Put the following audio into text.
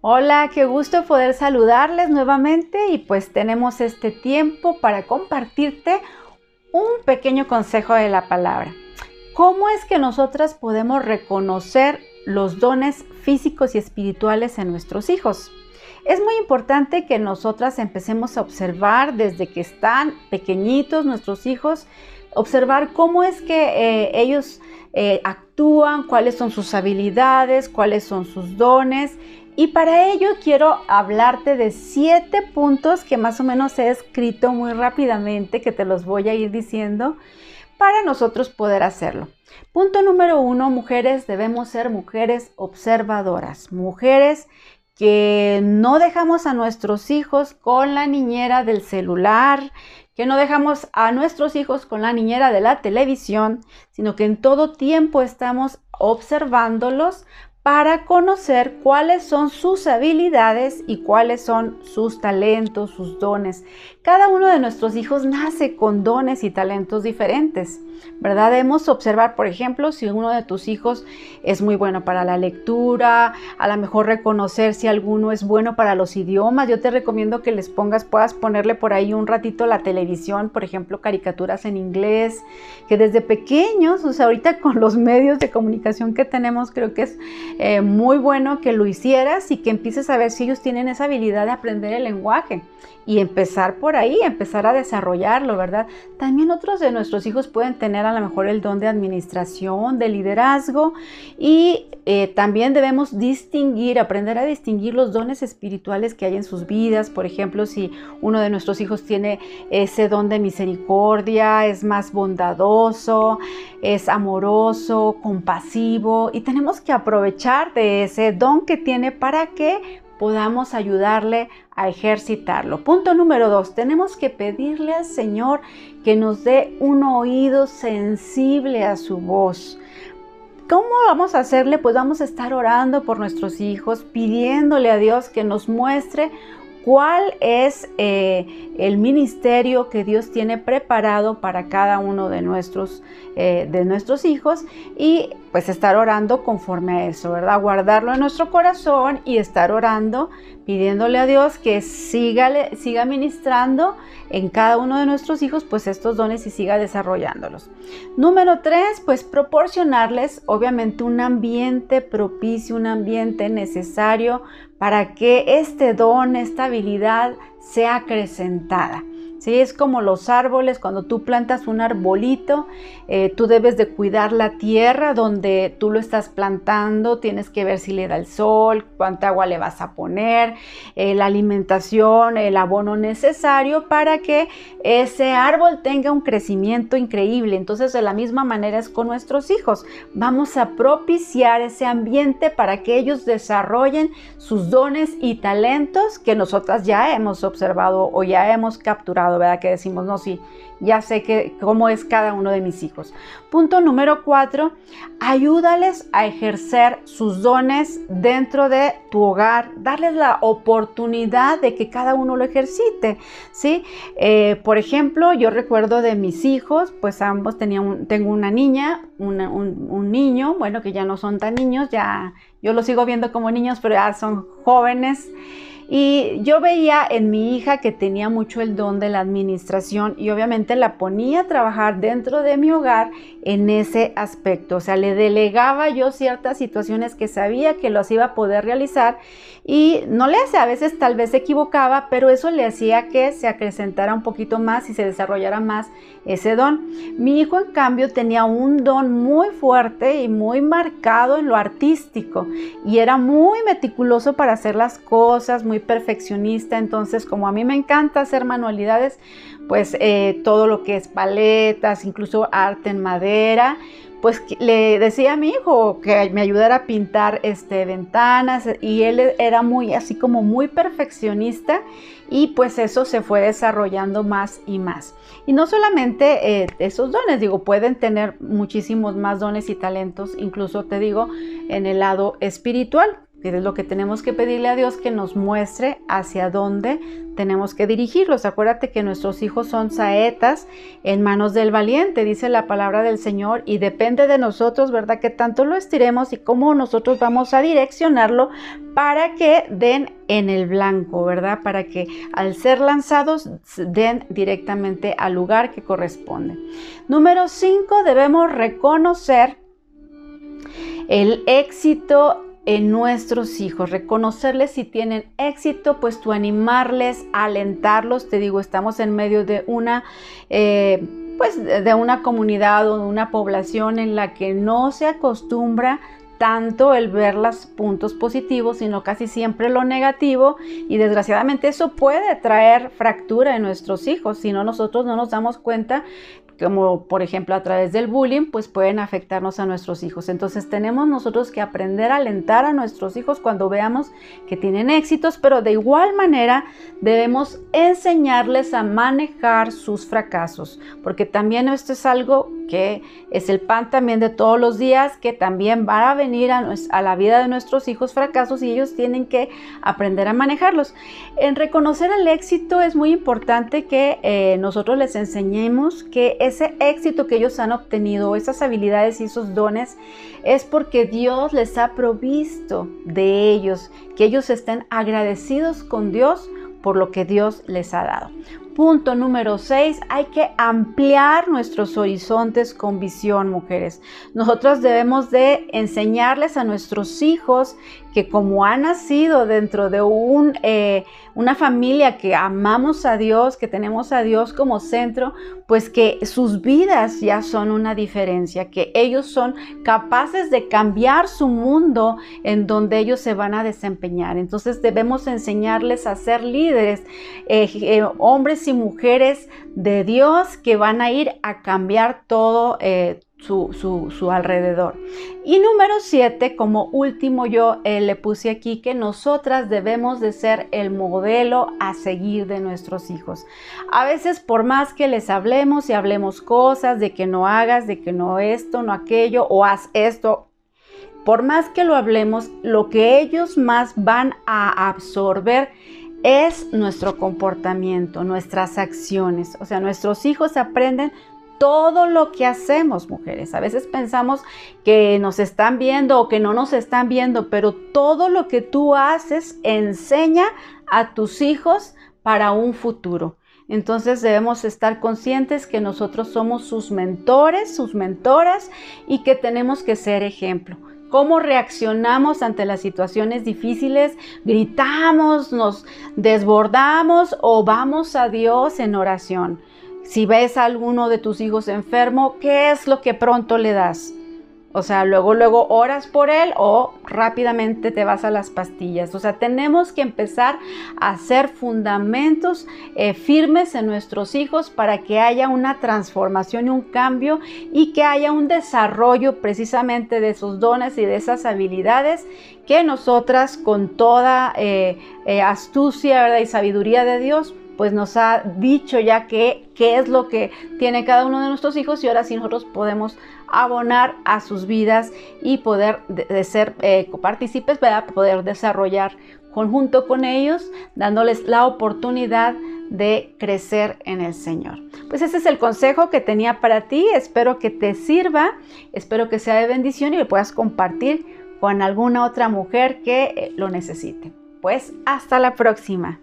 Hola, qué gusto poder saludarles nuevamente y pues tenemos este tiempo para compartirte un pequeño consejo de la palabra. ¿Cómo es que nosotras podemos reconocer los dones físicos y espirituales en nuestros hijos? Es muy importante que nosotras empecemos a observar desde que están pequeñitos nuestros hijos, observar cómo es que eh, ellos eh, cuáles son sus habilidades, cuáles son sus dones. Y para ello quiero hablarte de siete puntos que más o menos he escrito muy rápidamente, que te los voy a ir diciendo para nosotros poder hacerlo. Punto número uno, mujeres, debemos ser mujeres observadoras, mujeres que no dejamos a nuestros hijos con la niñera del celular, que no dejamos a nuestros hijos con la niñera de la televisión, sino que en todo tiempo estamos observándolos para conocer cuáles son sus habilidades y cuáles son sus talentos, sus dones. Cada uno de nuestros hijos nace con dones y talentos diferentes, ¿verdad? Debemos observar, por ejemplo, si uno de tus hijos es muy bueno para la lectura, a lo mejor reconocer si alguno es bueno para los idiomas. Yo te recomiendo que les pongas, puedas ponerle por ahí un ratito la televisión, por ejemplo, caricaturas en inglés, que desde pequeños, o sea, ahorita con los medios de comunicación que tenemos, creo que es eh, muy bueno que lo hicieras y que empieces a ver si ellos tienen esa habilidad de aprender el lenguaje y empezar por ahí, empezar a desarrollarlo, ¿verdad? También otros de nuestros hijos pueden tener a lo mejor el don de administración, de liderazgo y eh, también debemos distinguir, aprender a distinguir los dones espirituales que hay en sus vidas. Por ejemplo, si uno de nuestros hijos tiene ese don de misericordia, es más bondadoso, es amoroso, compasivo y tenemos que aprovechar de ese don que tiene para que podamos ayudarle a ejercitarlo. Punto número dos, tenemos que pedirle al Señor que nos dé un oído sensible a su voz. ¿Cómo vamos a hacerle? Pues vamos a estar orando por nuestros hijos, pidiéndole a Dios que nos muestre cuál es eh, el ministerio que Dios tiene preparado para cada uno de nuestros, eh, de nuestros hijos y pues estar orando conforme a eso, ¿verdad? Guardarlo en nuestro corazón y estar orando, pidiéndole a Dios que siga, siga ministrando en cada uno de nuestros hijos, pues estos dones y siga desarrollándolos. Número tres, pues proporcionarles obviamente un ambiente propicio, un ambiente necesario para que este don, esta habilidad sea acrecentada. ¿Sí? Es como los árboles, cuando tú plantas un arbolito, eh, tú debes de cuidar la tierra donde tú lo estás plantando, tienes que ver si le da el sol, cuánta agua le vas a poner, eh, la alimentación, el abono necesario para que ese árbol tenga un crecimiento increíble. Entonces de la misma manera es con nuestros hijos. Vamos a propiciar ese ambiente para que ellos desarrollen sus dones y talentos que nosotras ya hemos observado o ya hemos capturado ¿verdad? Que decimos, no, sí, ya sé que, cómo es cada uno de mis hijos. Punto número cuatro, ayúdales a ejercer sus dones dentro de tu hogar, darles la oportunidad de que cada uno lo ejercite, ¿sí? Eh, por ejemplo, yo recuerdo de mis hijos, pues ambos tenían, tengo una niña, un, un niño, bueno, que ya no son tan niños, ya yo los sigo viendo como niños, pero ya son jóvenes. Y yo veía en mi hija que tenía mucho el don de la administración y obviamente la ponía a trabajar dentro de mi hogar en ese aspecto. O sea, le delegaba yo ciertas situaciones que sabía que los iba a poder realizar y no le hacía, a veces tal vez se equivocaba, pero eso le hacía que se acrecentara un poquito más y se desarrollara más ese don. Mi hijo en cambio tenía un don muy fuerte y muy marcado en lo artístico y era muy meticuloso para hacer las cosas, muy perfeccionista, entonces como a mí me encanta hacer manualidades, pues eh, todo lo que es paletas, incluso arte en madera, pues le decía a mi hijo que me ayudara a pintar este, ventanas y él era muy así como muy perfeccionista y pues eso se fue desarrollando más y más. Y no solamente eh, esos dones, digo, pueden tener muchísimos más dones y talentos, incluso te digo, en el lado espiritual. Es lo que tenemos que pedirle a Dios que nos muestre hacia dónde tenemos que dirigirlos. Acuérdate que nuestros hijos son saetas en manos del valiente, dice la palabra del Señor, y depende de nosotros, ¿verdad? Que tanto lo estiremos y cómo nosotros vamos a direccionarlo para que den en el blanco, ¿verdad? Para que al ser lanzados den directamente al lugar que corresponde. Número 5, debemos reconocer el éxito en nuestros hijos, reconocerles si tienen éxito, pues tú animarles, alentarlos. Te digo, estamos en medio de una, eh, pues de una comunidad o de una población en la que no se acostumbra tanto el ver los puntos positivos, sino casi siempre lo negativo y desgraciadamente eso puede traer fractura en nuestros hijos si no nosotros no nos damos cuenta como por ejemplo a través del bullying, pues pueden afectarnos a nuestros hijos. Entonces tenemos nosotros que aprender a alentar a nuestros hijos cuando veamos que tienen éxitos, pero de igual manera debemos enseñarles a manejar sus fracasos, porque también esto es algo que es el pan también de todos los días, que también va a venir a, la vida de nuestros hijos fracasos y ellos tienen que aprender a manejarlos. En reconocer el éxito es muy importante que eh, nosotros les enseñemos que ese éxito que ellos han obtenido, esas habilidades y esos dones, es porque Dios les ha provisto de ellos, que ellos estén agradecidos con Dios por lo que Dios les ha dado. Punto número 6, hay que ampliar nuestros horizontes con visión, mujeres. Nosotros debemos de enseñarles a nuestros hijos que como han nacido dentro de un, eh, una familia que amamos a Dios, que tenemos a Dios como centro, pues que sus vidas ya son una diferencia, que ellos son capaces de cambiar su mundo en donde ellos se van a desempeñar. Entonces debemos enseñarles a ser líderes, eh, eh, hombres y mujeres de Dios que van a ir a cambiar todo, su, alrededor. Y número siete, como último yo eh, le puse aquí que nosotras debemos de ser el modelo a seguir de nuestros hijos. A veces por más que les hablemos y hablemos cosas de que no hagas, de que no esto, no aquello, o haz esto, por más que lo hablemos, lo que ellos más van a absorber es nuestro comportamiento, nuestras acciones. O sea, nuestros hijos aprenden todo lo que hacemos, mujeres. A veces pensamos que nos están viendo o que no nos están viendo, pero todo lo que tú haces enseña a tus hijos para un futuro. Entonces debemos estar conscientes que nosotros somos sus mentores, sus mentoras y que tenemos que ser ejemplo. ¿Cómo reaccionamos ante las situaciones difíciles? ¿Gritamos, nos desbordamos o vamos a Dios en oración? Si ves a alguno de tus hijos enfermo, ¿qué es lo que pronto le das? O sea, luego, luego oras por él o rápidamente te vas a las pastillas. O sea, tenemos que empezar a hacer fundamentos eh, firmes en nuestros hijos para que haya una transformación y un cambio y que haya un desarrollo precisamente de esos dones y de esas habilidades que nosotras con toda eh, eh, astucia y sabiduría de Dios pues nos ha dicho ya que qué es lo que tiene cada uno de nuestros hijos y ahora sí nosotros podemos abonar a sus vidas y poder de, ser eh, partícipes, poder desarrollar conjunto con ellos, dándoles la oportunidad de crecer en el Señor. Pues ese es el consejo que tenía para ti, espero que te sirva, espero que sea de bendición y lo puedas compartir con alguna otra mujer que eh, lo necesite. Pues hasta la próxima.